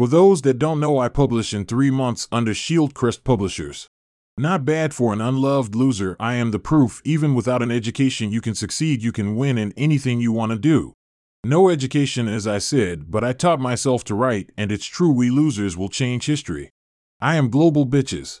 For those that don't know, I publish in three months under Shieldcrest Publishers. Not bad for an unloved loser. I am the proof, even without an education, you can succeed, you can win in anything you want to do. No education, as I said, but I taught myself to write, and it's true we losers will change history. I am Global Bitches.